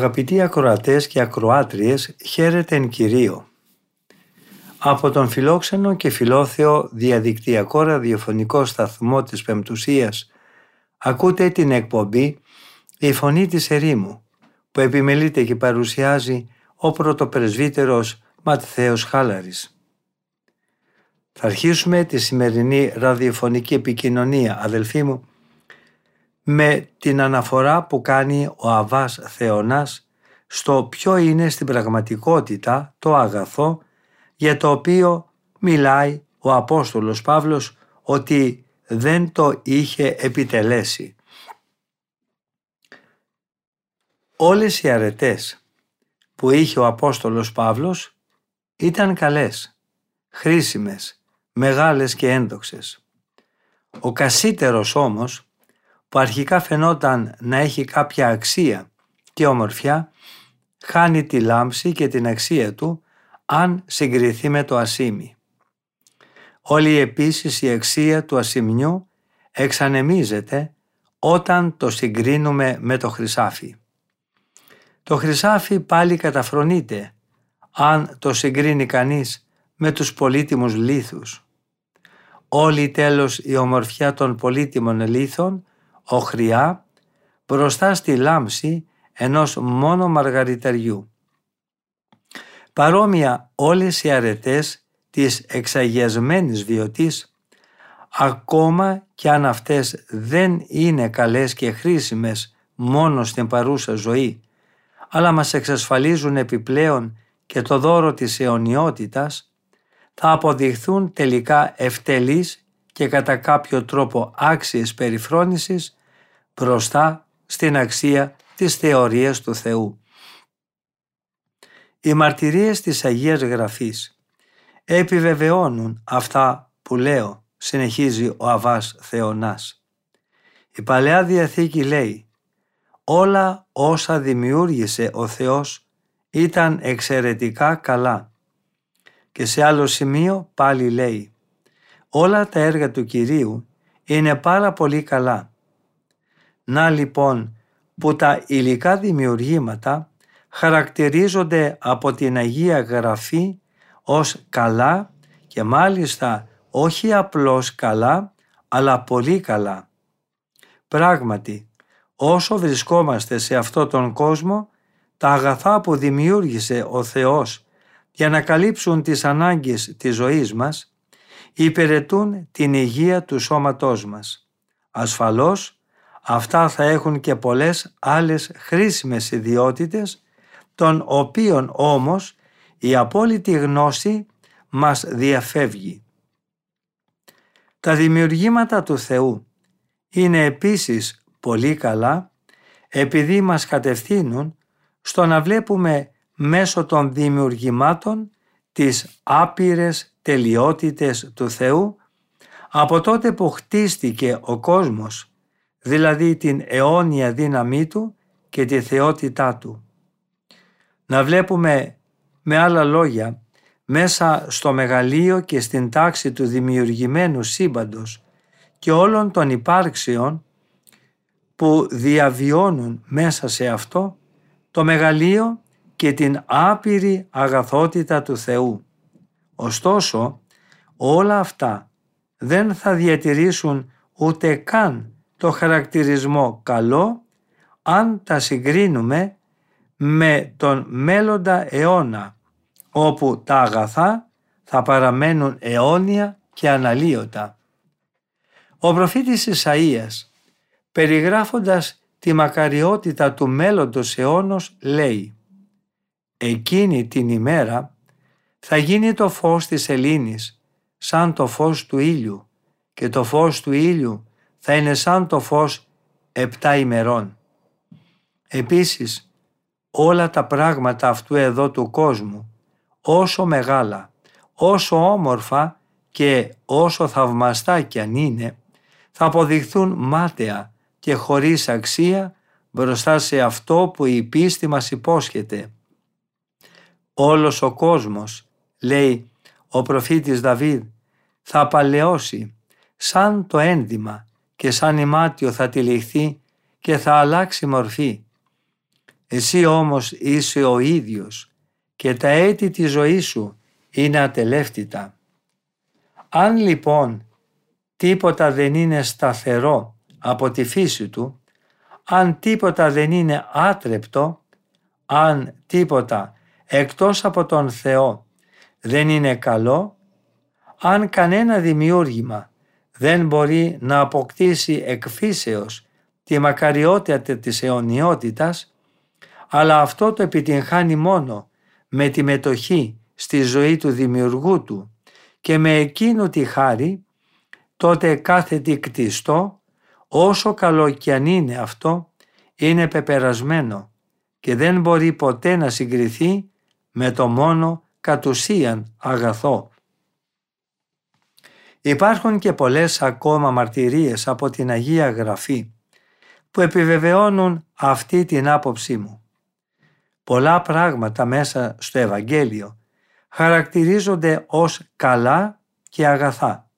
Αγαπητοί ακροατές και ακροάτριες, χαίρετε εν Κυρίω. Από τον φιλόξενο και φιλόθεο διαδικτυακό ραδιοφωνικό σταθμό της Πεμπτουσίας ακούτε την εκπομπή «Η Φωνή της Ερήμου» που επιμελείται και παρουσιάζει ο πρωτοπρεσβύτερος Ματθαίος Χάλαρης. Θα αρχίσουμε τη σημερινή ραδιοφωνική επικοινωνία, αδελφοί μου, με την αναφορά που κάνει ο Αβάς Θεονάς στο ποιο είναι στην πραγματικότητα το αγαθό για το οποίο μιλάει ο Απόστολος Παύλος ότι δεν το είχε επιτελέσει. Όλες οι αρετές που είχε ο Απόστολος Παύλος ήταν καλές, χρήσιμες, μεγάλες και ένδοξες. Ο κασίτερος όμως που αρχικά φαινόταν να έχει κάποια αξία και ομορφιά, χάνει τη λάμψη και την αξία του αν συγκριθεί με το ασίμι. Όλη επίσης η αξία του ασημιού εξανεμίζεται όταν το συγκρίνουμε με το χρυσάφι. Το χρυσάφι πάλι καταφρονείται αν το συγκρίνει κανείς με τους πολύτιμους λίθους. Όλη τέλος η ομορφιά των πολύτιμων λίθων οχριά μπροστά στη λάμψη ενός μόνο μαργαριταριού. Παρόμοια όλες οι αρετές της εξαγιασμένης βιωτής, ακόμα και αν αυτές δεν είναι καλές και χρήσιμες μόνο στην παρούσα ζωή, αλλά μας εξασφαλίζουν επιπλέον και το δώρο της αιωνιότητας, θα αποδειχθούν τελικά ευτελείς και κατά κάποιο τρόπο άξιες περιφρόνησης μπροστά στην αξία της θεωρίας του Θεού. Οι μαρτυρίες της Αγίας Γραφής επιβεβαιώνουν αυτά που λέω, συνεχίζει ο Αβάς Θεονάς. Η Παλαιά Διαθήκη λέει «Όλα όσα δημιούργησε ο Θεός ήταν εξαιρετικά καλά». Και σε άλλο σημείο πάλι λέει «Όλα τα έργα του Κυρίου είναι πάρα πολύ καλά να λοιπόν που τα υλικά δημιουργήματα χαρακτηρίζονται από την Αγία Γραφή ως καλά και μάλιστα όχι απλώς καλά αλλά πολύ καλά. Πράγματι, όσο βρισκόμαστε σε αυτό τον κόσμο, τα αγαθά που δημιούργησε ο Θεός για να καλύψουν τις ανάγκες της ζωής μας, υπηρετούν την υγεία του σώματός μας. Ασφαλώς, αυτά θα έχουν και πολλές άλλες χρήσιμες ιδιότητες, των οποίων όμως η απόλυτη γνώση μας διαφεύγει. Τα δημιουργήματα του Θεού είναι επίσης πολύ καλά επειδή μας κατευθύνουν στο να βλέπουμε μέσω των δημιουργημάτων τις άπειρες τελειότητες του Θεού από τότε που χτίστηκε ο κόσμος δηλαδή την αιώνια δύναμή Του και τη θεότητά Του. Να βλέπουμε με άλλα λόγια μέσα στο μεγαλείο και στην τάξη του δημιουργημένου σύμπαντος και όλων των υπάρξεων που διαβιώνουν μέσα σε αυτό το μεγαλείο και την άπειρη αγαθότητα του Θεού. Ωστόσο όλα αυτά δεν θα διατηρήσουν ούτε καν το χαρακτηρισμό καλό αν τα συγκρίνουμε με τον μέλλοντα αιώνα όπου τα αγαθά θα παραμένουν αιώνια και αναλύωτα. Ο προφήτης Ισαΐας περιγράφοντας τη μακαριότητα του μέλλοντος αιώνος λέει «Εκείνη την ημέρα θα γίνει το φως της Ελλήνης σαν το φως του ήλιου και το φως του ήλιου θα είναι σαν το φως επτά ημερών. Επίσης, όλα τα πράγματα αυτού εδώ του κόσμου, όσο μεγάλα, όσο όμορφα και όσο θαυμαστά κι αν είναι, θα αποδειχθούν μάταια και χωρίς αξία μπροστά σε αυτό που η πίστη μας υπόσχεται. Όλος ο κόσμος, λέει ο προφήτης Δαβίδ, θα απαλαιώσει σαν το ένδυμα και σαν ημάτιο θα τυλιχθεί και θα αλλάξει μορφή. Εσύ όμως είσαι ο ίδιος και τα έτη της ζωής σου είναι ατελεύτητα. Αν λοιπόν τίποτα δεν είναι σταθερό από τη φύση του, αν τίποτα δεν είναι άτρεπτο, αν τίποτα εκτός από τον Θεό δεν είναι καλό, αν κανένα δημιούργημα δεν μπορεί να αποκτήσει εκφύσεως τη μακαριότητα της αιωνιότητας, αλλά αυτό το επιτυγχάνει μόνο με τη μετοχή στη ζωή του δημιουργού του και με εκείνο τη χάρη, τότε κάθε τι κτιστό, όσο καλό κι αν είναι αυτό, είναι πεπερασμένο και δεν μπορεί ποτέ να συγκριθεί με το μόνο κατ' ουσίαν αγαθό. Υπάρχουν και πολλές ακόμα μαρτυρίες από την Αγία Γραφή που επιβεβαιώνουν αυτή την άποψή μου. Πολλά πράγματα μέσα στο Ευαγγέλιο χαρακτηρίζονται ως καλά και αγαθά.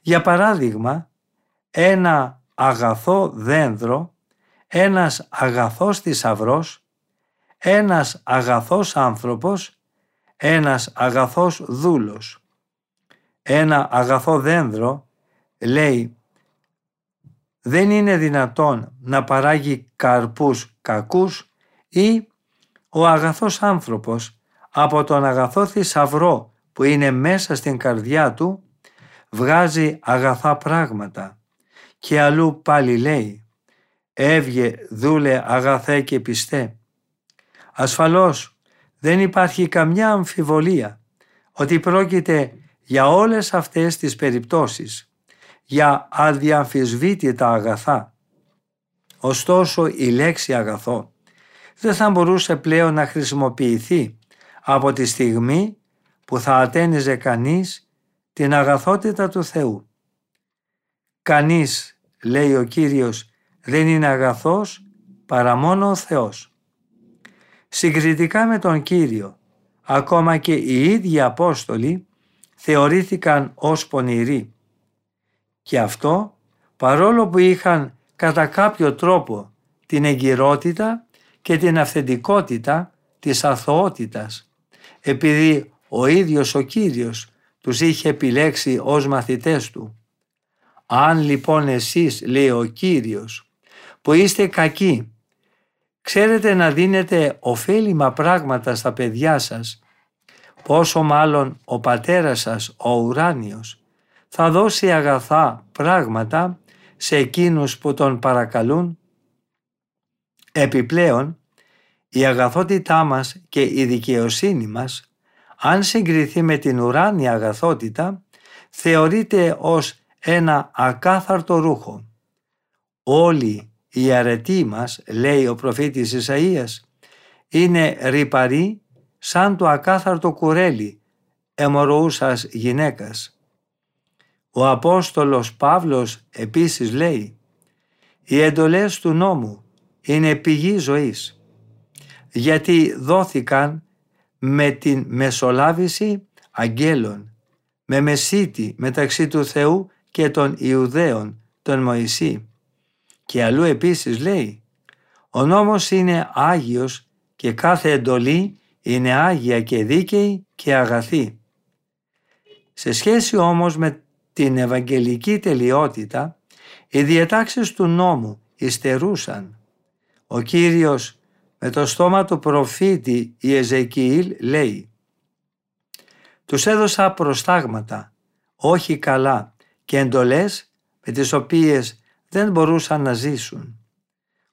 Για παράδειγμα, ένα αγαθό δένδρο, ένας αγαθός θησαυρός, ένας αγαθός άνθρωπος, ένας αγαθός δούλος. Ένα αγαθό δένδρο λέει δεν είναι δυνατόν να παράγει καρπούς κακούς ή ο αγαθός άνθρωπος από τον αγαθό θησαυρό που είναι μέσα στην καρδιά του βγάζει αγαθά πράγματα και αλλού πάλι λέει «Έβγε δούλε αγαθέ και πιστέ». Ασφαλώς δεν υπάρχει καμιά αμφιβολία ότι πρόκειται για όλες αυτές τις περιπτώσεις, για αδιαμφισβήτητα αγαθά. Ωστόσο η λέξη αγαθό δεν θα μπορούσε πλέον να χρησιμοποιηθεί από τη στιγμή που θα ατένιζε κανείς την αγαθότητα του Θεού. Κανείς, λέει ο Κύριος, δεν είναι αγαθός παρά μόνο ο Θεός. Συγκριτικά με τον Κύριο, ακόμα και οι ίδιοι Απόστολοι θεωρήθηκαν ως πονηροί. Και αυτό παρόλο που είχαν κατά κάποιο τρόπο την εγκυρότητα και την αυθεντικότητα της αθωότητας, επειδή ο ίδιος ο Κύριος τους είχε επιλέξει ως μαθητές του. Αν λοιπόν εσείς, λέει ο Κύριος, που είστε κακοί, ξέρετε να δίνετε ωφέλιμα πράγματα στα παιδιά σας, πόσο μάλλον ο πατέρας σας, ο ουράνιος, θα δώσει αγαθά πράγματα σε εκείνους που τον παρακαλούν; Επιπλέον, η αγαθότητά μας και η δικαιοσύνη μας, αν συγκριθεί με την ουράνια αγαθότητα, θεωρείται ως ένα ακάθαρτο ρούχο. Όλοι οι αρετοί μας, λέει ο προφήτης Ισαΐας, είναι ρυπαροί σαν το ακάθαρτο κουρέλι εμοροούσας γυναίκας. Ο Απόστολος Παύλος επίσης λέει «Οι εντολές του νόμου είναι πηγή ζωής, γιατί δόθηκαν με την μεσολάβηση αγγέλων, με μεσίτη μεταξύ του Θεού και των Ιουδαίων, τον Μωυσή. Και αλλού επίσης λέει «Ο νόμος είναι Άγιος και κάθε εντολή είναι Άγια και δίκαιη και αγαθή». Σε σχέση όμως με την Ευαγγελική τελειότητα, οι διατάξεις του νόμου υστερούσαν. Ο Κύριος με το στόμα του προφήτη Ιεζεκιήλ λέει «Τους έδωσα προστάγματα, όχι καλά και εντολές με τις οποίες δεν μπορούσαν να ζήσουν».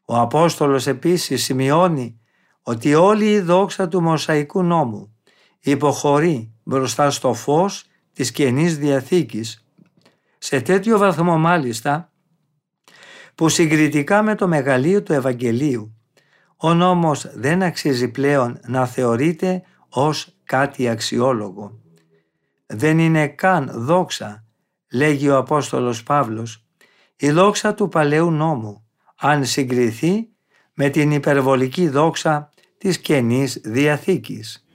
Ο Απόστολος επίσης σημειώνει ότι όλη η δόξα του Μοσαϊκού νόμου υποχωρεί μπροστά στο φως της Καινής Διαθήκης σε τέτοιο βαθμό μάλιστα που συγκριτικά με το μεγαλείο του Ευαγγελίου ο νόμος δεν αξίζει πλέον να θεωρείται ως κάτι αξιόλογο. Δεν είναι καν δόξα, λέγει ο Απόστολος Παύλος, η δόξα του Παλαιού Νόμου, αν συγκριθεί με την υπερβολική δόξα της Καινής Διαθήκης.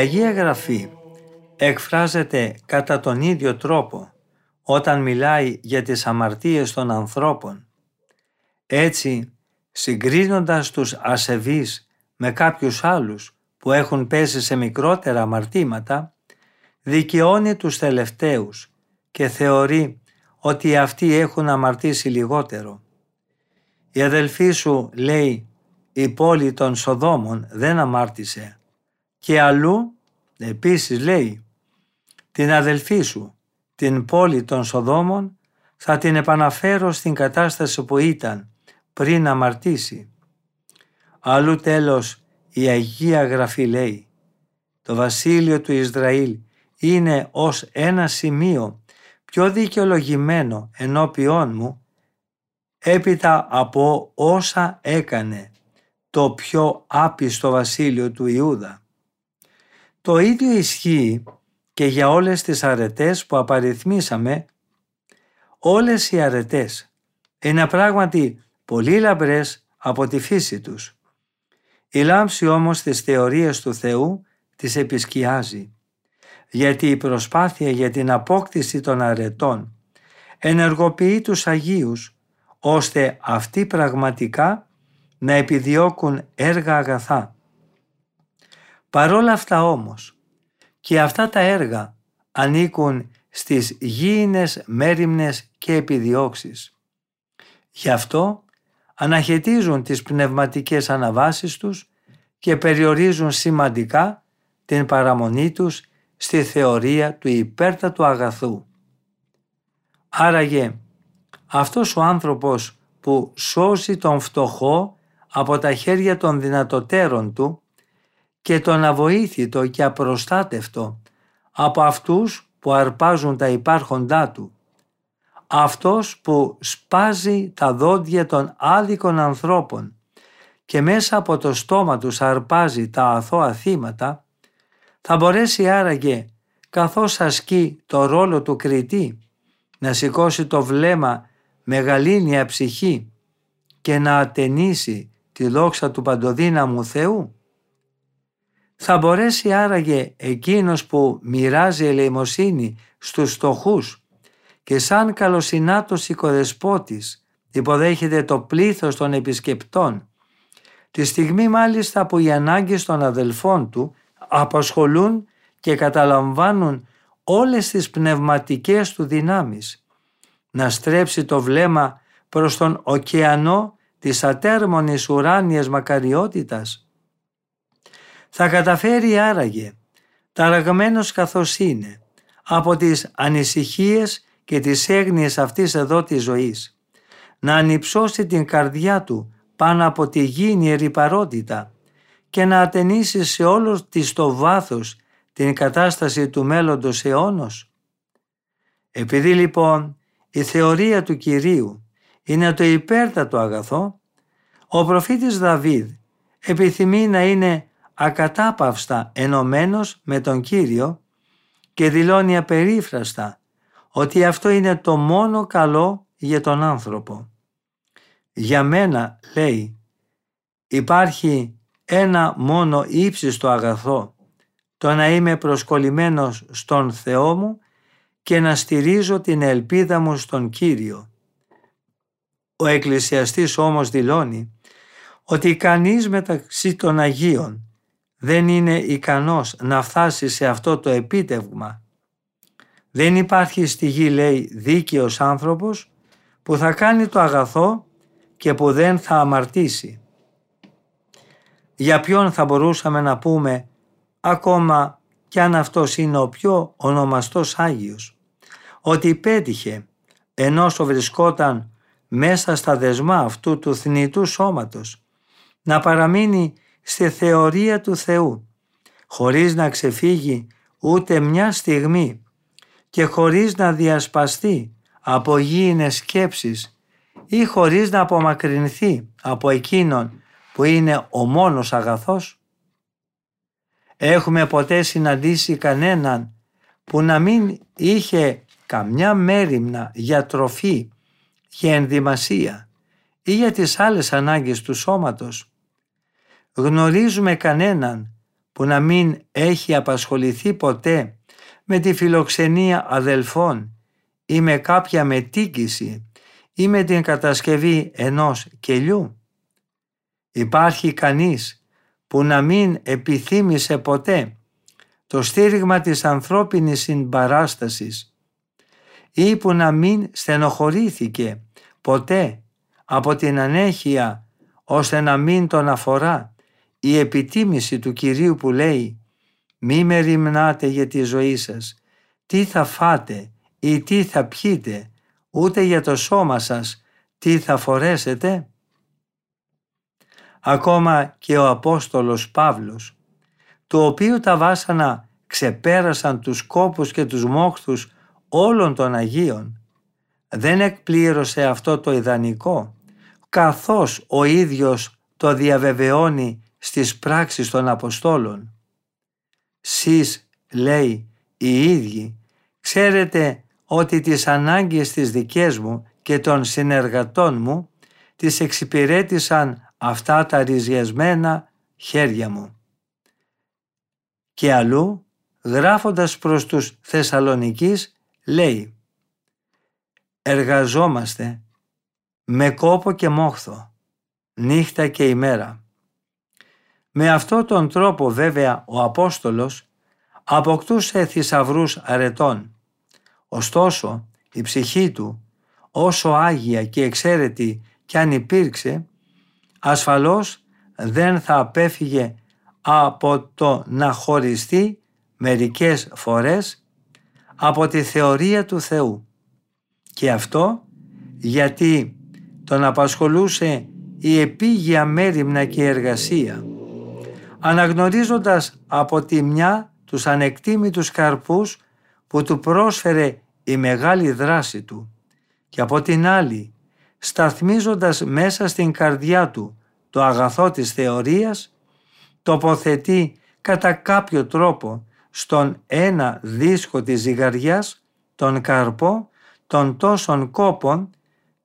Αγία Γραφή εκφράζεται κατά τον ίδιο τρόπο όταν μιλάει για τις αμαρτίες των ανθρώπων. Έτσι, συγκρίνοντας τους ασεβείς με κάποιους άλλους που έχουν πέσει σε μικρότερα αμαρτήματα, δικαιώνει τους τελευταίους και θεωρεί ότι αυτοί έχουν αμαρτήσει λιγότερο. Η αδελφή σου λέει η πόλη των Σοδόμων δεν αμάρτησε και αλλού επίσης λέει την αδελφή σου την πόλη των Σοδόμων θα την επαναφέρω στην κατάσταση που ήταν πριν αμαρτήσει. Αλλού τέλος η Αγία Γραφή λέει το βασίλειο του Ισραήλ είναι ως ένα σημείο πιο δικαιολογημένο ενώπιόν μου έπειτα από όσα έκανε το πιο άπιστο βασίλειο του Ιούδα. Το ίδιο ισχύει και για όλες τις αρετές που απαριθμίσαμε. Όλες οι αρετές είναι πράγματι πολύ λαμπρές από τη φύση τους. Η λάμψη όμως της θεωρίας του Θεού τις επισκιάζει, γιατί η προσπάθεια για την απόκτηση των αρετών ενεργοποιεί τους Αγίους, ώστε αυτοί πραγματικά να επιδιώκουν έργα αγαθά. Παρόλα αυτά όμως, και αυτά τα έργα ανήκουν στις γήινες μέριμνες και επιδιώξεις. Γι' αυτό αναχαιτίζουν τις πνευματικές αναβάσεις τους και περιορίζουν σημαντικά την παραμονή τους στη θεωρία του υπέρτατου αγαθού. Άραγε αυτός ο άνθρωπος που σώζει τον φτωχό από τα χέρια των δυνατοτέρων του και τον αβοήθητο και απροστάτευτο από αυτούς που αρπάζουν τα υπάρχοντά του. Αυτός που σπάζει τα δόντια των άδικων ανθρώπων και μέσα από το στόμα τους αρπάζει τα αθώα θύματα, θα μπορέσει άραγε καθώς ασκεί το ρόλο του κριτή να σηκώσει το βλέμμα με γαλήνια ψυχή και να ατενίσει τη δόξα του παντοδύναμου Θεού. Θα μπορέσει άραγε εκείνος που μοιράζει ελεημοσύνη στους στοχούς και σαν καλοσυνάτος οικοδεσπότης υποδέχεται το πλήθος των επισκεπτών. Τη στιγμή μάλιστα που οι ανάγκες των αδελφών του απασχολούν και καταλαμβάνουν όλες τις πνευματικές του δυνάμεις να στρέψει το βλέμμα προς τον ωκεανό της ατέρμονης ουράνιας μακαριότητας θα καταφέρει άραγε, ταραγμένος καθώς είναι, από τις ανησυχίες και τις έγνοιες αυτής εδώ της ζωής, να ανυψώσει την καρδιά του πάνω από τη γήινη ερυπαρότητα και να ατενίσει σε όλος της το βάθος την κατάσταση του μέλλοντος αιώνος. Επειδή λοιπόν η θεωρία του Κυρίου είναι το υπέρτατο αγαθό, ο προφήτης Δαβίδ επιθυμεί να είναι ακατάπαυστα ενωμένος με τον Κύριο και δηλώνει απερίφραστα ότι αυτό είναι το μόνο καλό για τον άνθρωπο. Για μένα, λέει, υπάρχει ένα μόνο ύψιστο αγαθό, το να είμαι προσκολλημένος στον Θεό μου και να στηρίζω την ελπίδα μου στον Κύριο. Ο εκκλησιαστής όμως δηλώνει ότι κανείς μεταξύ των Αγίων δεν είναι ικανός να φτάσει σε αυτό το επίτευγμα. Δεν υπάρχει στη γη, λέει, δίκαιος άνθρωπος που θα κάνει το αγαθό και που δεν θα αμαρτήσει. Για ποιον θα μπορούσαμε να πούμε ακόμα κι αν αυτός είναι ο πιο ονομαστός Άγιος, ότι πέτυχε ενώ βρισκόταν μέσα στα δεσμά αυτού του θνητού σώματος, να παραμείνει στη θεωρία του Θεού, χωρίς να ξεφύγει ούτε μια στιγμή και χωρίς να διασπαστεί από γήινες σκέψεις ή χωρίς να απομακρυνθεί από εκείνον που είναι ο μόνος αγαθός. Έχουμε ποτέ συναντήσει κανέναν που να μην είχε καμιά μέρημνα για τροφή, για ενδυμασία ή για τις άλλες ανάγκες του σώματος γνωρίζουμε κανέναν που να μην έχει απασχοληθεί ποτέ με τη φιλοξενία αδελφών ή με κάποια μετήκηση ή με την κατασκευή ενός κελιού. Υπάρχει κανείς που να μην επιθύμησε ποτέ το στήριγμα της ανθρώπινης συμπαράστασης ή που να μην στενοχωρήθηκε ποτέ από την ανέχεια ώστε να μην τον αφορά η επιτίμηση του Κυρίου που λέει «Μη με ρημνάτε για τη ζωή σας, τι θα φάτε ή τι θα πιείτε, ούτε για το σώμα σας τι θα φορέσετε». Ακόμα και ο Απόστολος Παύλος, του οποίου τα βάσανα ξεπέρασαν τους κόπους και τους μόχθους όλων των Αγίων, δεν εκπλήρωσε αυτό το ιδανικό, καθώς ο ίδιος το διαβεβαιώνει στις πράξεις των Αποστόλων. Σεις, λέει, οι ίδιοι, ξέρετε ότι τις ανάγκες της δικές μου και των συνεργατών μου τις εξυπηρέτησαν αυτά τα ριζιασμένα χέρια μου. Και αλλού, γράφοντας προς τους Θεσσαλονικείς, λέει «Εργαζόμαστε με κόπο και μόχθο, νύχτα και ημέρα». Με αυτόν τον τρόπο βέβαια ο Απόστολος αποκτούσε θησαυρούς αρετών. Ωστόσο η ψυχή του όσο άγια και εξαίρετη κι αν υπήρξε ασφαλώς δεν θα απέφυγε από το να χωριστεί μερικές φορές από τη θεωρία του Θεού. Και αυτό γιατί τον απασχολούσε η επίγεια μέρημνα και εργασία. Αναγνωρίζοντας από τη μια τους ανεκτήμητους καρπούς που του πρόσφερε η μεγάλη δράση του και από την άλλη σταθμίζοντας μέσα στην καρδιά του το αγαθό της θεωρίας τοποθετεί κατά κάποιο τρόπο στον ένα δίσκο της ζυγαριάς τον καρπό των τόσων κόπων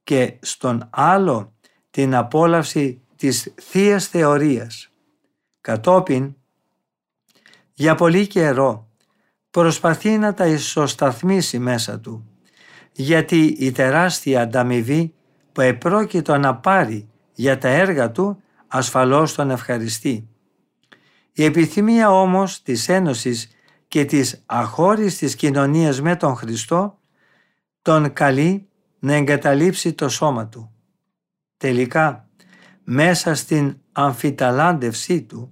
και στον άλλο την απόλαυση της θεία Θεωρίας. Κατόπιν, για πολύ καιρό προσπαθεί να τα ισοσταθμίσει μέσα του, γιατί η τεράστια ανταμοιβή που επρόκειτο να πάρει για τα έργα του ασφαλώς τον ευχαριστεί. Η επιθυμία όμως της Ένωσης και της αχώριστης κοινωνίας με τον Χριστό τον καλεί να εγκαταλείψει το σώμα του. Τελικά, μέσα στην αμφιταλάντευσή του,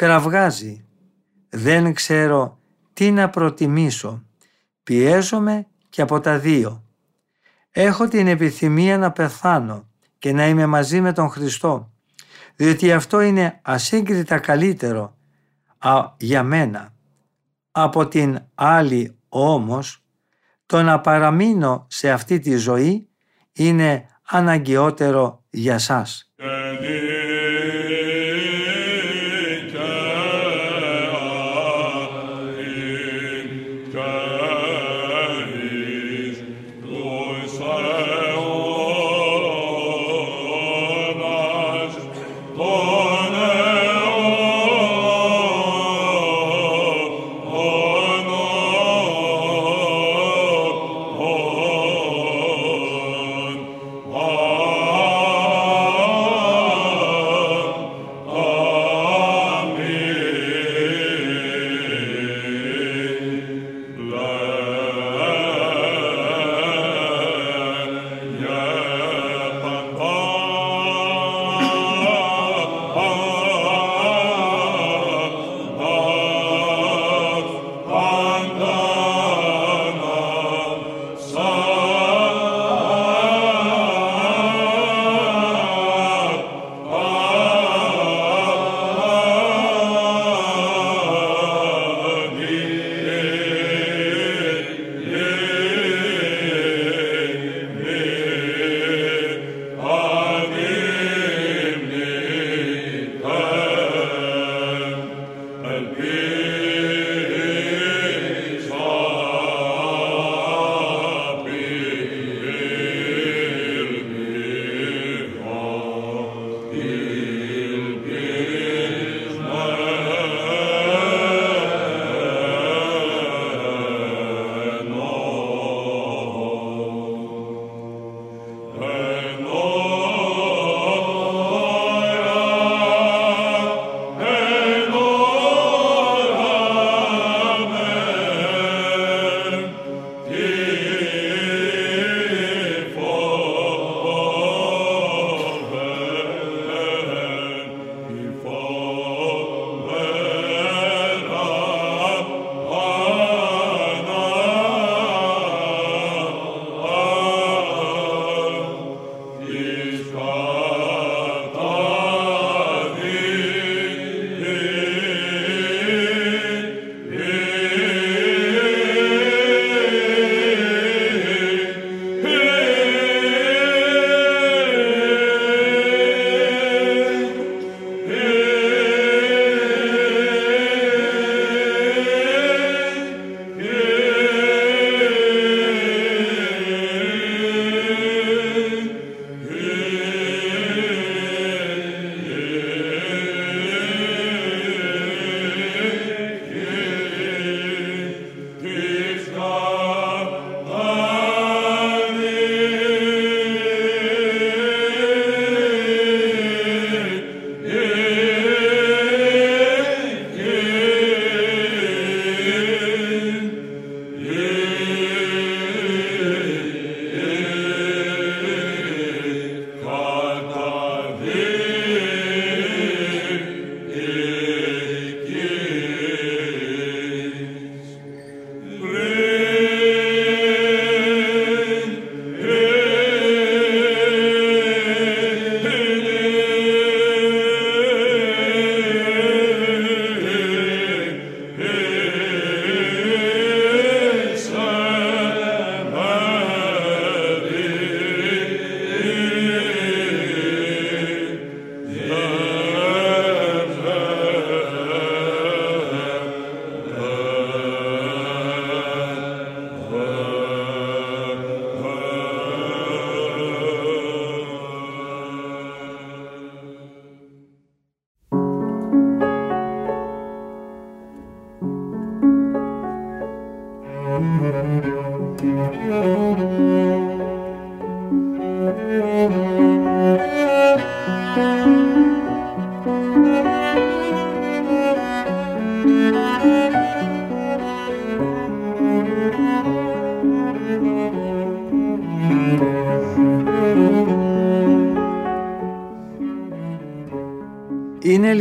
κραυγάζει «Δεν ξέρω τι να προτιμήσω, πιέζομαι και από τα δύο. Έχω την επιθυμία να πεθάνω και να είμαι μαζί με τον Χριστό, διότι αυτό είναι ασύγκριτα καλύτερο α, για μένα. Από την άλλη όμως, το να παραμείνω σε αυτή τη ζωή είναι αναγκαιότερο για σας.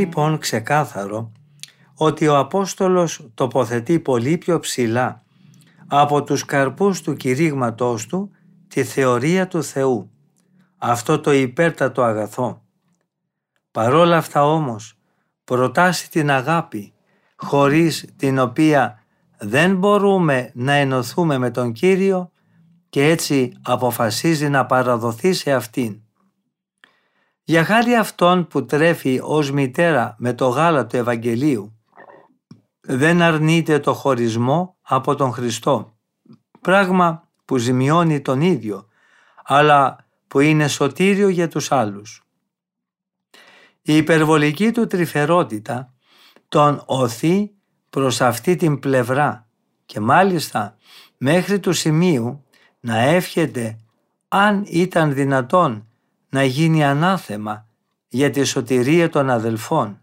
Λοιπόν ξεκάθαρο ότι ο Απόστολος τοποθετεί πολύ πιο ψηλά από τους καρπούς του κηρύγματός του τη θεωρία του Θεού, αυτό το υπέρτατο αγαθό. Παρόλα αυτά όμως προτάσει την αγάπη χωρίς την οποία δεν μπορούμε να ενωθούμε με τον Κύριο και έτσι αποφασίζει να παραδοθεί σε Αυτήν. Για χάρη αυτόν που τρέφει ως μητέρα με το γάλα του Ευαγγελίου, δεν αρνείται το χωρισμό από τον Χριστό, πράγμα που ζημιώνει τον ίδιο, αλλά που είναι σωτήριο για τους άλλους. Η υπερβολική του τρυφερότητα τον οθεί προς αυτή την πλευρά και μάλιστα μέχρι του σημείου να εύχεται αν ήταν δυνατόν να γίνει ανάθεμα για τη σωτηρία των αδελφών.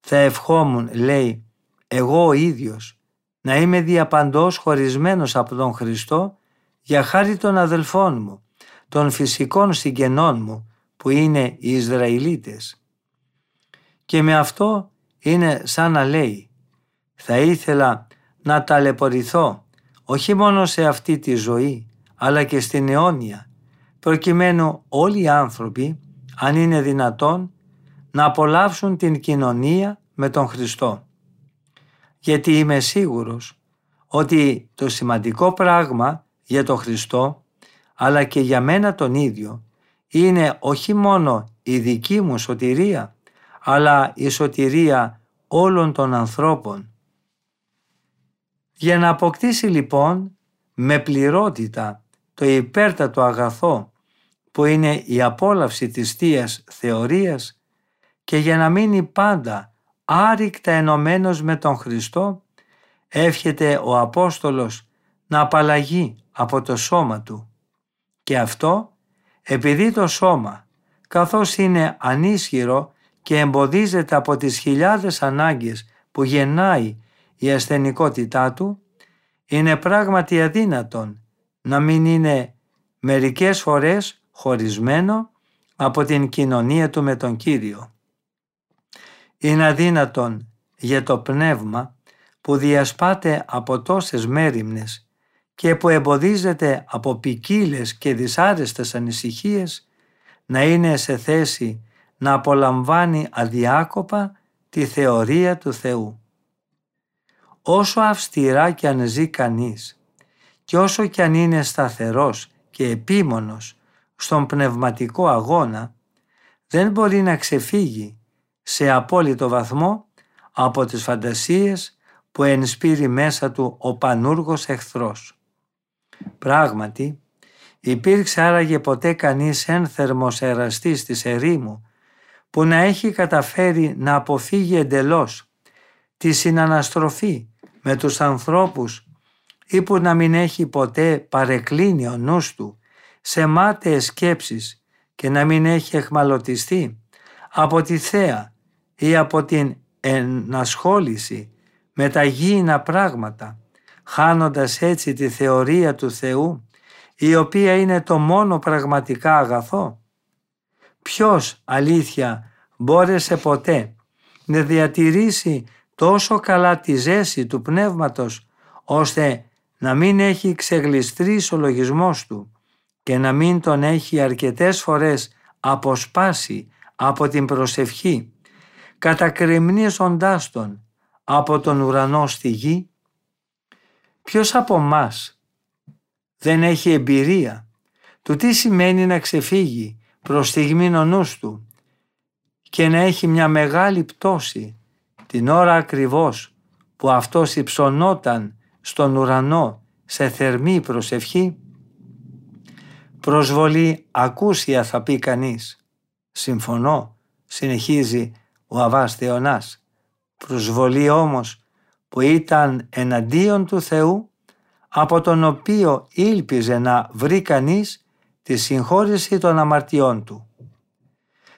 Θα ευχόμουν, λέει, εγώ ο ίδιος, να είμαι διαπαντός χωρισμένος από τον Χριστό για χάρη των αδελφών μου, των φυσικών συγγενών μου που είναι οι Ισραηλίτες. Και με αυτό είναι σαν να λέει θα ήθελα να ταλαιπωρηθώ όχι μόνο σε αυτή τη ζωή αλλά και στην αιώνια προκειμένου όλοι οι άνθρωποι αν είναι δυνατόν να απολαύσουν την κοινωνία με τον Χριστό. Γιατί είμαι σίγουρος ότι το σημαντικό πράγμα για τον Χριστό αλλά και για μένα τον ίδιο είναι όχι μόνο η δική μου σωτηρία αλλά η σωτηρία όλων των ανθρώπων. Για να αποκτήσει λοιπόν με πληρότητα το υπέρτατο αγαθό που είναι η απόλαυση της Θείας Θεωρίας και για να μείνει πάντα άρρηκτα ενωμένος με τον Χριστό εύχεται ο Απόστολος να απαλλαγεί από το σώμα του. Και αυτό επειδή το σώμα καθώς είναι ανίσχυρο και εμποδίζεται από τις χιλιάδες ανάγκες που γεννάει η ασθενικότητά του, είναι πράγματι αδύνατον να μην είναι μερικές φορές χωρισμένο από την κοινωνία του με τον Κύριο. Είναι αδύνατον για το πνεύμα που διασπάται από τόσες μέρημνες και που εμποδίζεται από ποικίλες και δυσάρεστες ανησυχίες να είναι σε θέση να απολαμβάνει αδιάκοπα τη θεωρία του Θεού. Όσο αυστηρά κι αν ζει κανείς και όσο κι αν είναι σταθερός και επίμονος στον πνευματικό αγώνα, δεν μπορεί να ξεφύγει σε απόλυτο βαθμό από τις φαντασίες που ενσπείρει μέσα του ο πανούργος εχθρός. Πράγματι, υπήρξε άραγε ποτέ κανείς ένθερμος εραστής της ερήμου που να έχει καταφέρει να αποφύγει εντελώς τη συναναστροφή με τους ανθρώπους ή που να μην έχει ποτέ παρεκκλίνει ο νους του σε μάταιες σκέψεις και να μην έχει εχμαλωτιστεί από τη θέα ή από την ενασχόληση με τα γήινα πράγματα, χάνοντας έτσι τη θεωρία του Θεού, η οποία είναι το μόνο πραγματικά αγαθό. Ποιος αλήθεια μπόρεσε ποτέ να διατηρήσει τόσο καλά τη ζέση του πνεύματος ώστε να μην έχει ξεγλιστρήσει ο λογισμός του; Και να μην τον έχει αρκετές φορές αποσπάσει από την προσευχή κατακρεμνίζοντάς τον από τον ουρανό στη γη. Ποιος από μας δεν έχει εμπειρία του τι σημαίνει να ξεφύγει προς στιγμή ο νους του και να έχει μια μεγάλη πτώση την ώρα ακριβώς που αυτός υψωνόταν στον ουρανό σε θερμή προσευχή; Προσβολή ακούσια θα πει κανείς. Συμφωνώ, συνεχίζει ο Αβάς Θεονάς. Προσβολή όμως που ήταν εναντίον του Θεού από τον οποίο ήλπιζε να βρει κανείς τη συγχώρηση των αμαρτιών του.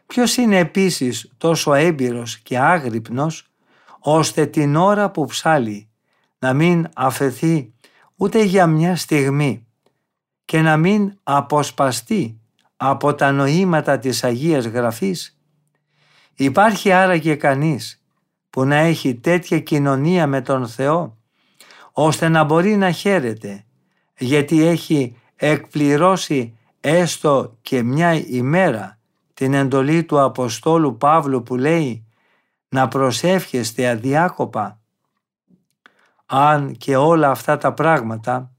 Ποιος είναι επίσης τόσο έμπειρος και άγρυπνος ώστε την ώρα που ψάλει να μην αφαιθεί ούτε για μια στιγμή και να μην αποσπαστεί από τα νοήματα της Αγίας Γραφής. Υπάρχει άραγε κανείς που να έχει τέτοια κοινωνία με τον Θεό ώστε να μπορεί να χαίρεται γιατί έχει εκπληρώσει έστω και μια ημέρα την εντολή του Αποστόλου Παύλου που λέει να προσεύχεστε αδιάκοπα. Αν και όλα αυτά τα πράγματα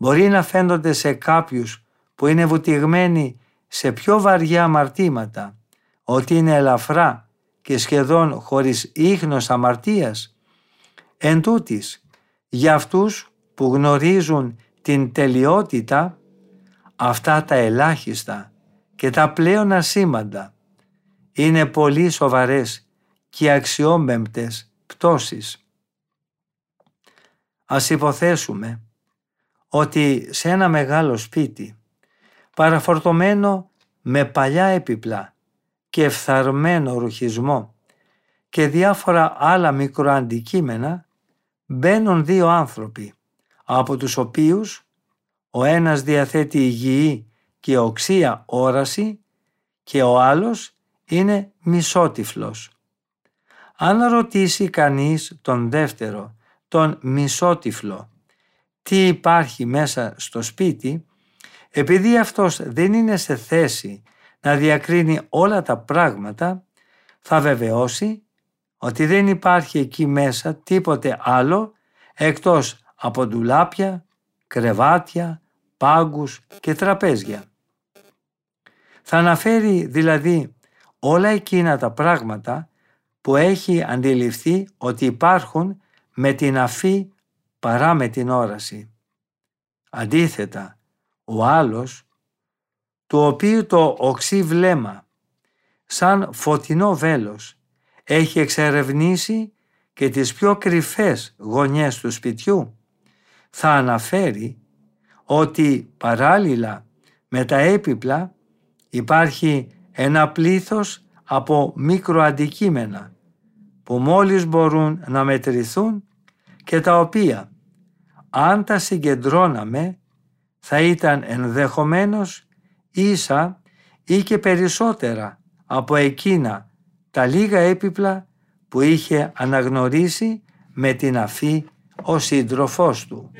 μπορεί να φαίνονται σε κάποιους που είναι βουτυγμένοι σε πιο βαριά αμαρτήματα, ότι είναι ελαφρά και σχεδόν χωρίς ίχνος αμαρτίας, εν τούτης, για αυτούς που γνωρίζουν την τελειότητα, αυτά τα ελάχιστα και τα πλέον ασήμαντα είναι πολύ σοβαρές και αξιόμεμπτες πτώσεις. Ας υποθέσουμε ότι σε ένα μεγάλο σπίτι παραφορτωμένο με παλιά έπιπλα και φθαρμένο ρουχισμό και διάφορα άλλα μικροαντικείμενα μπαίνουν δύο άνθρωποι από τους οποίους ο ένας διαθέτει υγιή και οξία όραση και ο άλλος είναι μισότυφλος. Αν ρωτήσει κανείς τον δεύτερο, τον μισότυφλο, τι υπάρχει μέσα στο σπίτι, επειδή αυτός δεν είναι σε θέση να διακρίνει όλα τα πράγματα, θα βεβαιώσει ότι δεν υπάρχει εκεί μέσα τίποτε άλλο εκτός από ντουλάπια, κρεβάτια, πάγκους και τραπέζια. Θα αναφέρει δηλαδή όλα εκείνα τα πράγματα που έχει αντιληφθεί ότι υπάρχουν με την αφή παρά με την όραση. Αντίθετα, ο άλλος, του οποίου το οξύ βλέμμα, σαν φωτεινό βέλος, έχει εξερευνήσει και τις πιο κρυφές γωνιές του σπιτιού, θα αναφέρει ότι παράλληλα με τα έπιπλα υπάρχει ένα πλήθος από μικροαντικείμενα που μόλις μπορούν να μετρηθούν και τα οποία αν τα συγκεντρώναμε θα ήταν ενδεχομένως ίσα ή και περισσότερα από εκείνα τα λίγα έπιπλα που είχε αναγνωρίσει με την αφή ο σύντροφός του.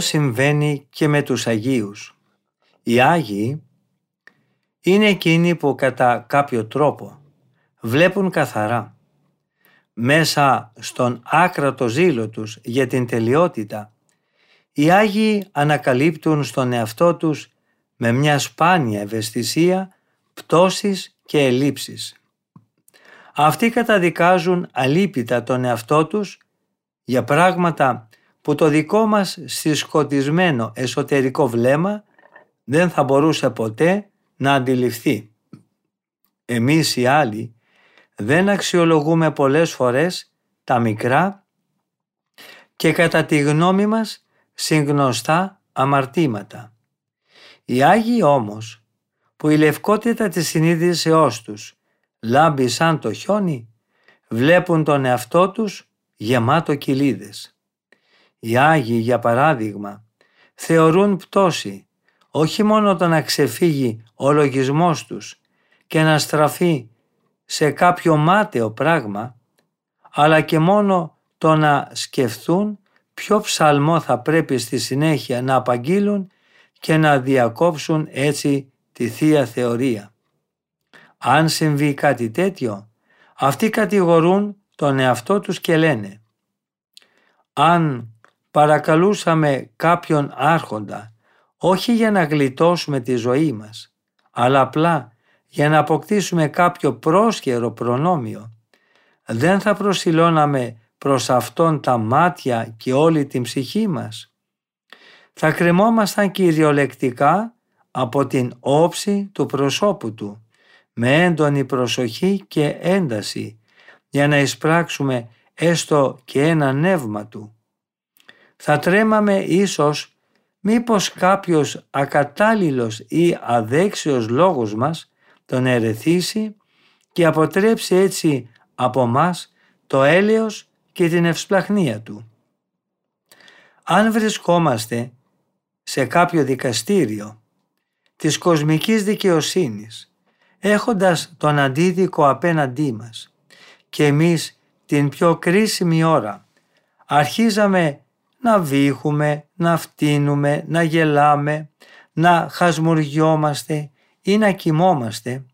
Ίδιο συμβαίνει και με τους Αγίους. Οι Άγιοι είναι εκείνοι που κατά κάποιο τρόπο βλέπουν καθαρά μέσα στον άκρατο ζήλο τους για την τελειότητα οι Άγιοι ανακαλύπτουν στον εαυτό τους με μια σπάνια ευαισθησία πτώσεις και ελλείψεις. Αυτοί καταδικάζουν αλίπητα τον εαυτό τους για πράγματα που το δικό μας συσκοτισμένο εσωτερικό βλέμμα δεν θα μπορούσε ποτέ να αντιληφθεί. Εμείς οι άλλοι δεν αξιολογούμε πολλές φορές τα μικρά και κατά τη γνώμη μας συγνωστά αμαρτήματα. Οι Άγιοι όμως που η λευκότητα της συνείδησεώς τους λάμπει σαν το χιόνι βλέπουν τον εαυτό τους γεμάτο κοιλίδες. Οι Άγιοι για παράδειγμα θεωρούν πτώση όχι μόνο το να ξεφύγει ο λογισμός τους και να στραφεί σε κάποιο μάταιο πράγμα αλλά και μόνο το να σκεφτούν ποιο ψαλμό θα πρέπει στη συνέχεια να απαγγείλουν και να διακόψουν έτσι τη Θεία Θεωρία. Αν συμβεί κάτι τέτοιο, αυτοί κατηγορούν τον εαυτό τους και λένε «Αν παρακαλούσαμε κάποιον άρχοντα, όχι για να γλιτώσουμε τη ζωή μας, αλλά απλά για να αποκτήσουμε κάποιο πρόσχερο προνόμιο, δεν θα προσιλώναμε προς Αυτόν τα μάτια και όλη την ψυχή μας. Θα κρεμόμασταν κυριολεκτικά από την όψη του προσώπου Του, με έντονη προσοχή και ένταση, για να εισπράξουμε έστω και ένα νεύμα Του. Θα τρέμαμε ίσως μήπως κάποιος ακατάλληλος ή αδέξιος λόγος μας τον ερεθίσει και αποτρέψει έτσι από μας το έλεος και την ευσπλαχνία του. Αν βρισκόμαστε σε κάποιο δικαστήριο της κοσμικής δικαιοσύνης έχοντας τον αντίδικο απέναντί μας και εμείς την πιο κρίσιμη ώρα αρχίζαμε να βήχουμε, να φτύνουμε, να γελάμε, να χασμουριόμαστε ή να κοιμόμαστε,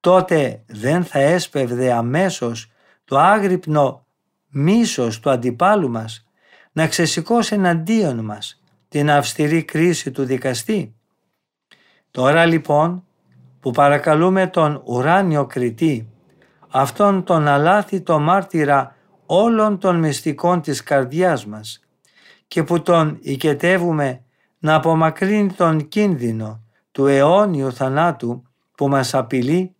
τότε δεν θα έσπευδε αμέσως το άγρυπνο μίσος του αντιπάλου μας να ξεσηκώσει εναντίον μας την αυστηρή κρίση του δικαστή. Τώρα λοιπόν που παρακαλούμε τον ουράνιο κριτή, αυτόν τον αλάθητο μάρτυρα όλων των μυστικών της καρδιάς μας και που τον οικετεύουμε να απομακρύνει τον κίνδυνο του αιώνιου θανάτου που μας απειλεί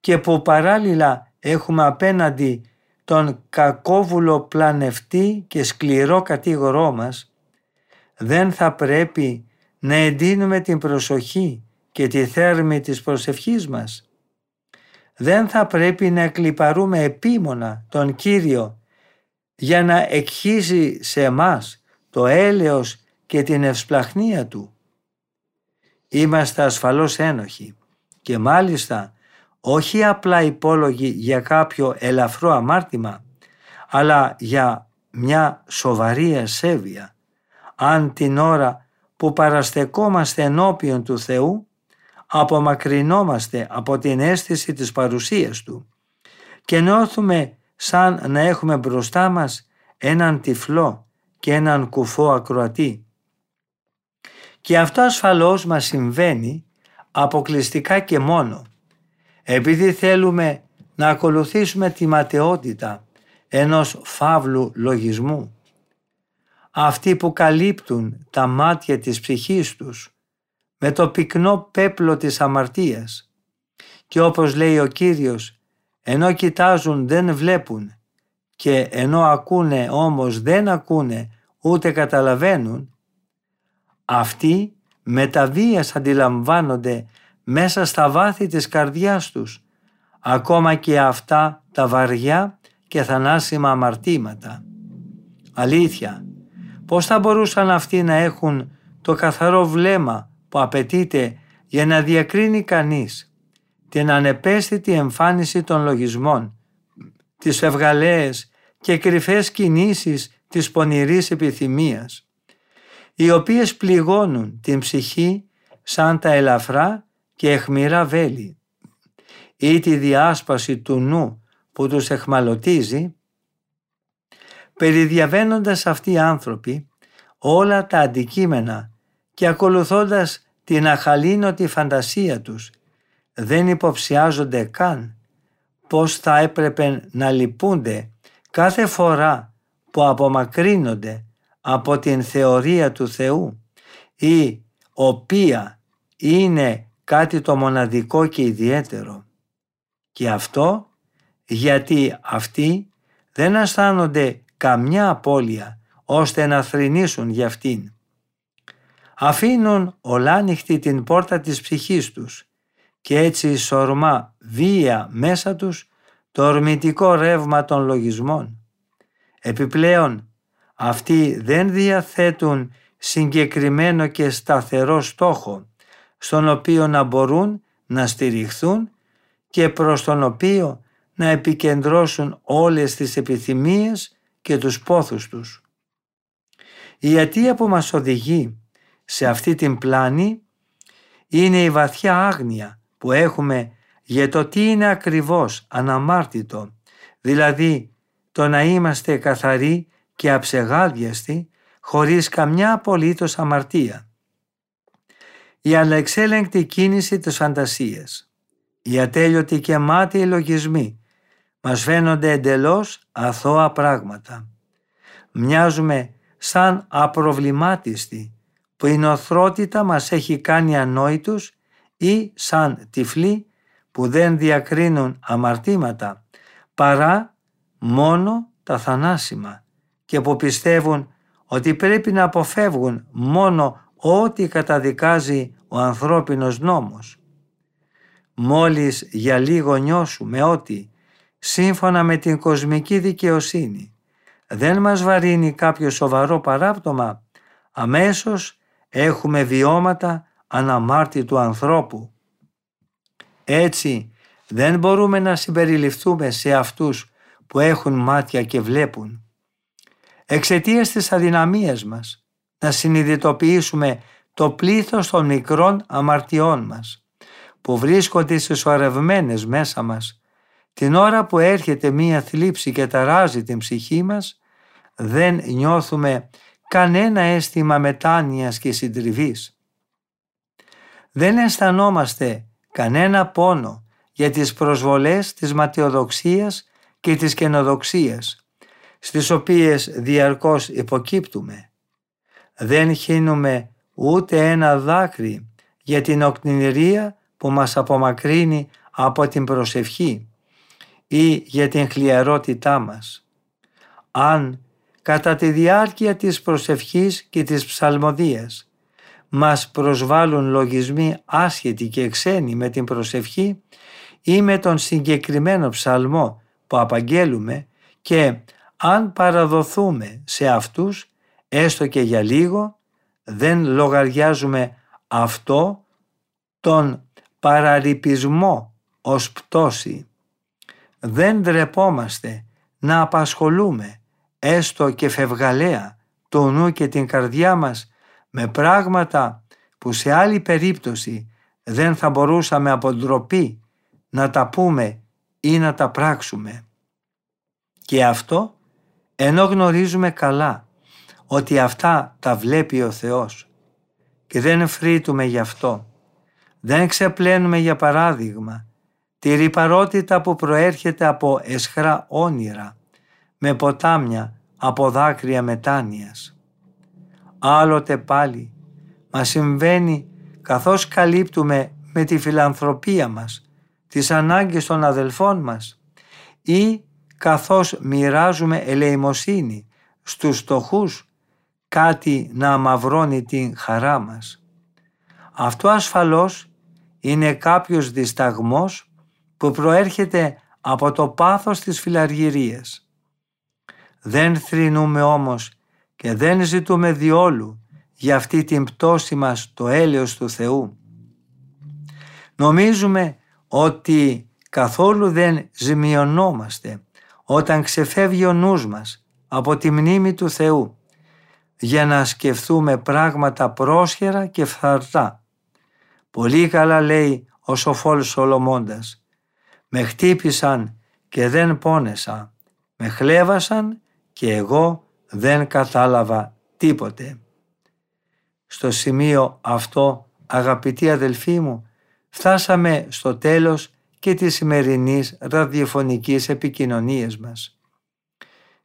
και που παράλληλα έχουμε απέναντι τον κακόβουλο πλανευτή και σκληρό κατήγορό μας, δεν θα πρέπει να εντείνουμε την προσοχή και τη θέρμη της προσευχής μας. Δεν θα πρέπει να εκλυπαρούμε επίμονα τον Κύριο για να εκχύσει σε εμάς το έλεος και την ευσπλαχνία Του. Είμαστε ασφαλώς ένοχοι και μάλιστα όχι απλά υπόλογοι για κάποιο ελαφρό αμάρτημα, αλλά για μια σοβαρή ασέβεια, αν την ώρα που παραστεκόμαστε ενώπιον του Θεού, απομακρυνόμαστε από την αίσθηση της παρουσίας Του και νιώθουμε σαν να έχουμε μπροστά μας έναν τυφλό και έναν κουφό ακροατή. Και αυτό ασφαλώς μας συμβαίνει αποκλειστικά και μόνο επειδή θέλουμε να ακολουθήσουμε τη ματαιότητα ενός φαύλου λογισμού. Αυτοί που καλύπτουν τα μάτια της ψυχής τους με το πυκνό πέπλο της αμαρτίας και όπως λέει ο Κύριος ενώ κοιτάζουν δεν βλέπουν και ενώ ακούνε όμως δεν ακούνε ούτε καταλαβαίνουν αυτοί με τα βίας αντιλαμβάνονται μέσα στα βάθη της καρδιάς τους, ακόμα και αυτά τα βαριά και θανάσιμα αμαρτήματα. Αλήθεια, πώς θα μπορούσαν αυτοί να έχουν το καθαρό βλέμμα που απαιτείται για να διακρίνει κανείς την ανεπαίσθητη εμφάνιση των λογισμών, τις ευγαλαίες και κρυφές κινήσεις της πονηρής επιθυμίας, οι οποίες πληγώνουν την ψυχή σαν τα ελαφρά και εχμηρά βέλη ή τη διάσπαση του νου που τους εχμαλωτίζει, περιδιαβαίνοντας αυτοί οι άνθρωποι όλα τα αντικείμενα και ακολουθώντας την αχαλήνωτη φαντασία τους, δεν υποψιάζονται καν πώς θα έπρεπε να λυπούνται κάθε φορά που απομακρύνονται από την θεωρία του Θεού η οποία είναι κάτι το μοναδικό και ιδιαίτερο. Και αυτό γιατί αυτοί δεν αισθάνονται καμιά απώλεια ώστε να θρηνήσουν για αυτήν. Αφήνουν ολάνυχτη την πόρτα της ψυχής τους και έτσι σορμά βία μέσα τους το ορμητικό ρεύμα των λογισμών. Επιπλέον, αυτοί δεν διαθέτουν συγκεκριμένο και σταθερό στόχο στον οποίο να μπορούν να στηριχθούν και προς τον οποίο να επικεντρώσουν όλες τις επιθυμίες και τους πόθους τους. Η αιτία που μας οδηγεί σε αυτή την πλάνη είναι η βαθιά άγνοια που έχουμε για το τι είναι ακριβώς αναμάρτητο, δηλαδή το να είμαστε καθαροί και αψεγάδιαστοι χωρίς καμιά απολύτως αμαρτία. Η ανεξέλεγκτη κίνηση της φαντασίας, οι ατέλειωτοι και μάτιοι λογισμοί μας φαίνονται εντελώς αθώα πράγματα. Μοιάζουμε σαν απροβλημάτιστοι που η νοθρότητα μας έχει κάνει ανόητους ή σαν τυφλοί που δεν διακρίνουν αμαρτήματα παρά μόνο τα θανάσιμα και που πιστεύουν ότι πρέπει να αποφεύγουν μόνο ό,τι καταδικάζει ο ανθρώπινος νόμος. Μόλις για λίγο νιώσουμε ότι σύμφωνα με την κοσμική δικαιοσύνη δεν μας βαρύνει κάποιο σοβαρό παράπτωμα, αμέσως έχουμε βιώματα αναμάρτητου ανθρώπου. Έτσι δεν μπορούμε να συμπεριληφθούμε σε αυτούς που έχουν μάτια και βλέπουν. Εξαιτίας της αδυναμίας μας να συνειδητοποιήσουμε το πλήθος των μικρών αμαρτιών μας που βρίσκονται συσσωρευμένες μέσα μας την ώρα που έρχεται μία θλίψη και ταράζει την ψυχή μας δεν νιώθουμε κανένα αίσθημα μετάνοιας και συντριβής. Δεν αισθανόμαστε κανένα πόνο για τις προσβολές της ματιοδοξίας και της καινοδοξίας, στις οποίες διαρκώς υποκύπτουμε. Δεν χύνουμε ούτε ένα δάκρυ για την οκνηρία που μας απομακρύνει από την προσευχή ή για την χλιαρότητά μας. Αν κατά τη διάρκεια της προσευχής και της ψαλμοδίας μας προσβάλλουν λογισμοί άσχετοι και ξένοι με την προσευχή ή με τον συγκεκριμένο ψαλμό που απαγγέλουμε και αν παραδοθούμε σε αυτούς έστω και για λίγο δεν λογαριάζουμε αυτό τον παραρρυπισμό ως πτώση. Δεν ντρεπόμαστε να απασχολούμε έστω και φευγαλέα το νου και την καρδιά μας με πράγματα που σε άλλη περίπτωση δεν θα μπορούσαμε από ντροπή να τα πούμε ή να τα πράξουμε. Και αυτό ενώ γνωρίζουμε καλά ότι αυτά τα βλέπει ο Θεός και δεν φρύτουμε γι' αυτό. Δεν ξεπλένουμε για παράδειγμα τη ρηπαρότητα που προέρχεται από εσχρά όνειρα με ποτάμια από δάκρυα μετάνοιας. Άλλοτε πάλι μας συμβαίνει καθώς καλύπτουμε με τη φιλανθρωπία μας τις ανάγκες των αδελφών μας ή καθώς μοιράζουμε ελεημοσύνη στους στοχούς κάτι να αμαυρώνει την χαρά μας. Αυτό ασφαλώς είναι κάποιος δισταγμός που προέρχεται από το πάθος της φιλαργυρίας. Δεν θρυνούμε όμως και δεν ζητούμε διόλου για αυτή την πτώση μας το έλεος του Θεού. Νομίζουμε ότι καθόλου δεν ζημιωνόμαστε όταν ξεφεύγει ο νους μας από τη μνήμη του Θεού για να σκεφτούμε πράγματα πρόσχερα και φθαρτά. Πολύ καλά λέει ο σοφόλ Σολομώντας. Με χτύπησαν και δεν πόνεσα. Με χλέβασαν και εγώ δεν κατάλαβα τίποτε. Στο σημείο αυτό, αγαπητοί αδελφοί μου, φτάσαμε στο τέλος και της σημερινής ραδιοφωνικής επικοινωνίας μας.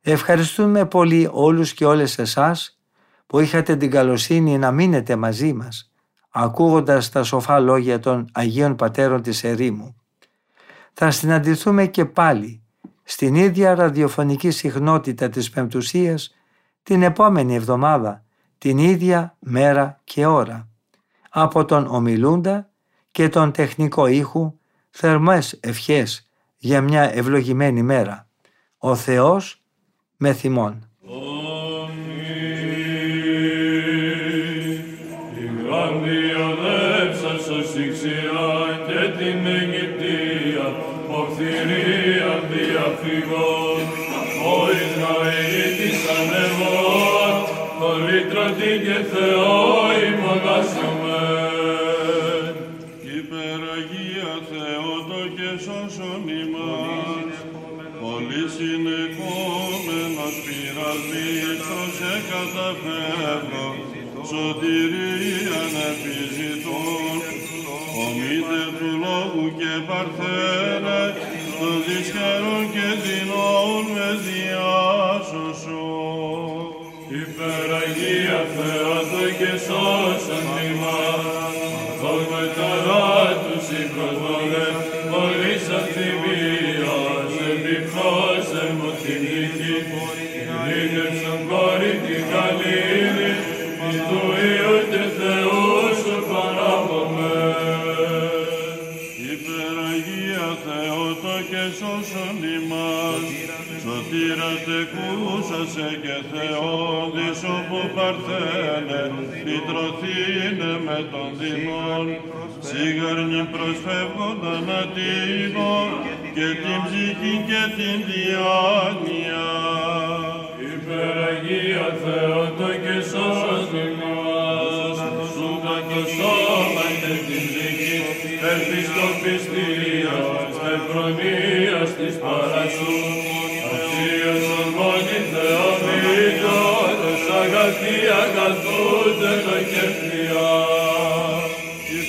Ευχαριστούμε πολύ όλους και όλες εσάς που είχατε την καλοσύνη να μείνετε μαζί μας, ακούγοντας τα σοφά λόγια των Αγίων Πατέρων της Ερήμου. Θα συναντηθούμε και πάλι στην ίδια ραδιοφωνική συχνότητα της Πεμπτουσίας την επόμενη εβδομάδα, την ίδια μέρα και ώρα. Από τον ομιλούντα και τον τεχνικό ήχου θερμές ευχές για μια ευλογημένη μέρα. Ο Θεός με θυμών.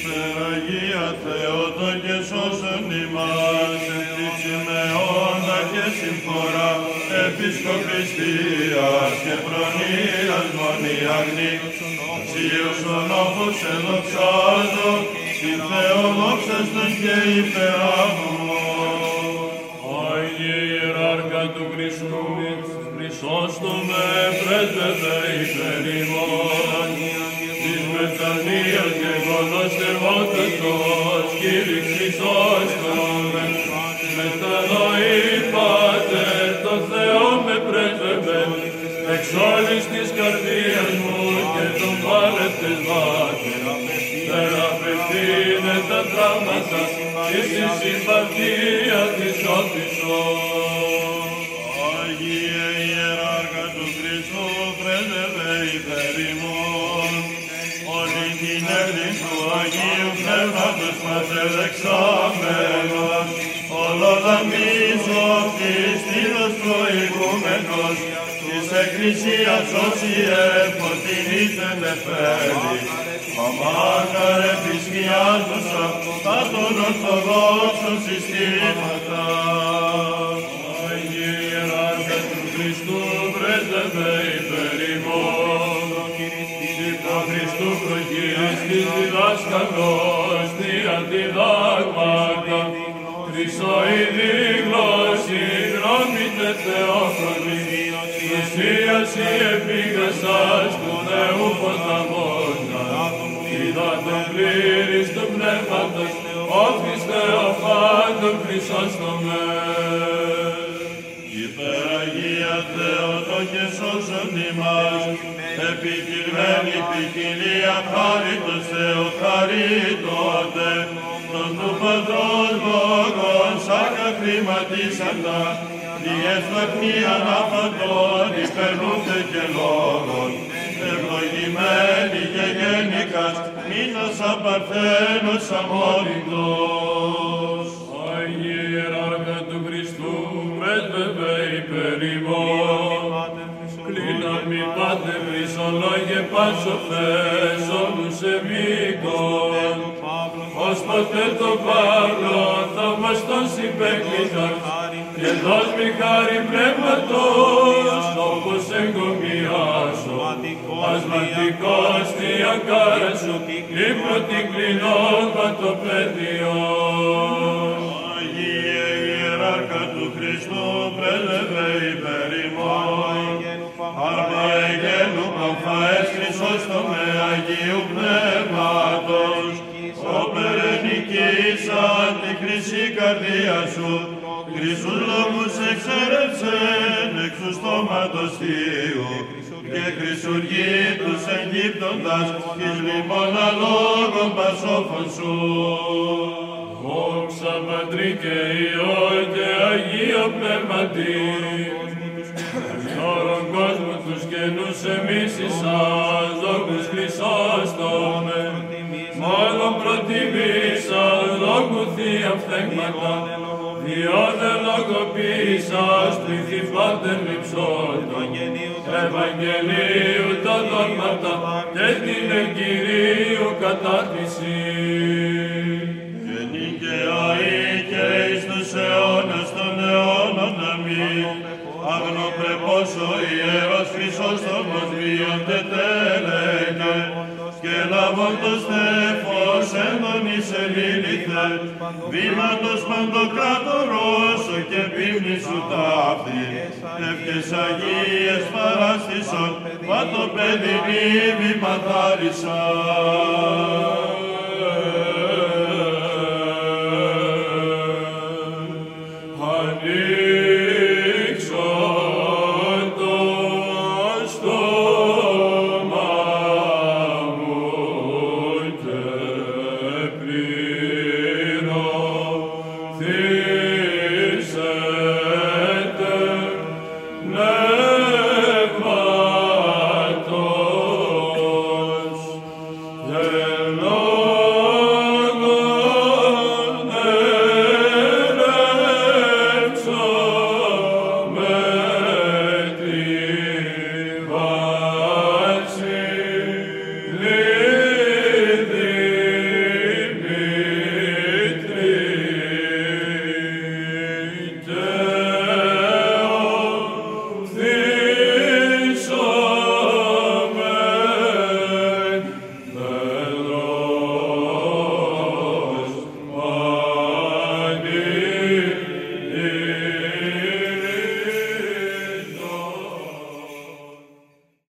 Υπεραγία Θεότο και σώσον ημάς, ευτύψη με όντα και συμφορά, επισκοπιστίας και προνοίας μονιαγνή, αξίωσον όπως εδοξάζω, τη Θεοδόξαστον και υπεράγμον. Άγιε Ιεράρχα του Χριστού, Χρυσόστομε πρέσβευε υπέρ τραύματα και στη συμπαθία της όφησος. Άγιε Ιεράρχα του Χριστού, πρέσβευε υπέρ ημών, όλη την έργη του Αγίου Πνεύματος μας ελεξάμενος, ολοδαμίζω Χριστίνος προηγούμενος, της Εκκλησίας όσοι εποτιμήθεν εφέρει, Αμάκαρ επισκιάζωσα τα των Ορθοδόξων συστήματα. Άγιε Ιεράρχα του Χριστού, πρέσβευε υπέρ ημών. Υπό Χριστού προκύριστης διδάσκαλος, θεία διδάγματα, Χρυσοειδή γλώσση, γνώμη τε Θεόφρονη, ουσίαση επίγασας του Θεού ποταμόνα, είδα τον πλήρης του πνεύματος, όφης Θεοφάντων Χρυσόστομεν. Υπεραγία Θεότο και σώσον ημάς, επικυρμένη ποικιλία χάριτος Θεό χαρίτωτε, τον του Πατρός Λόγων σάκα χρηματίσαντα, διεθνή αναφαντών υπερνούνται και λόγων, ευλογημένη και γενικάς, μήνας απαρθένος αμόρυντος. Υπέρ ημών. Κλείναμι πάτε χρυσολόγε πάσοφες όλους εμίκων. Ως ποτέ το Παύλο θαυμαστός υπέκλειτας και δώσ' μη χάρη πνεύματος όπως εγκομιάσω. Ασματικός τη ακάρα σου, ύπνο την κλεινόδμα το πεδίο. Του στόματος Θείου, και χρυσουργεί τους εγκύπτοντας εις λιμώνα λόγων πασόφων σου. Δόξα Πατρί και Υιό και Αγίο Πνεύματι, Σώρον κόσμου τους καινούς εμείς εισάς, δόκους Χρυσόστομε, μόνον προτιμήσας, δόκου Θεία φθέγματα, διόδε λογοποίησας, πληθύ πάντεν λειψότων, Ευαγγελίου τα δόγματα και την εγκυρίου κατάρτιση. Βήματος παντοκράτορος και πίμνη σου ταύτη εύκες Αγίες παράστησον πάτο παιδί Ανοίξω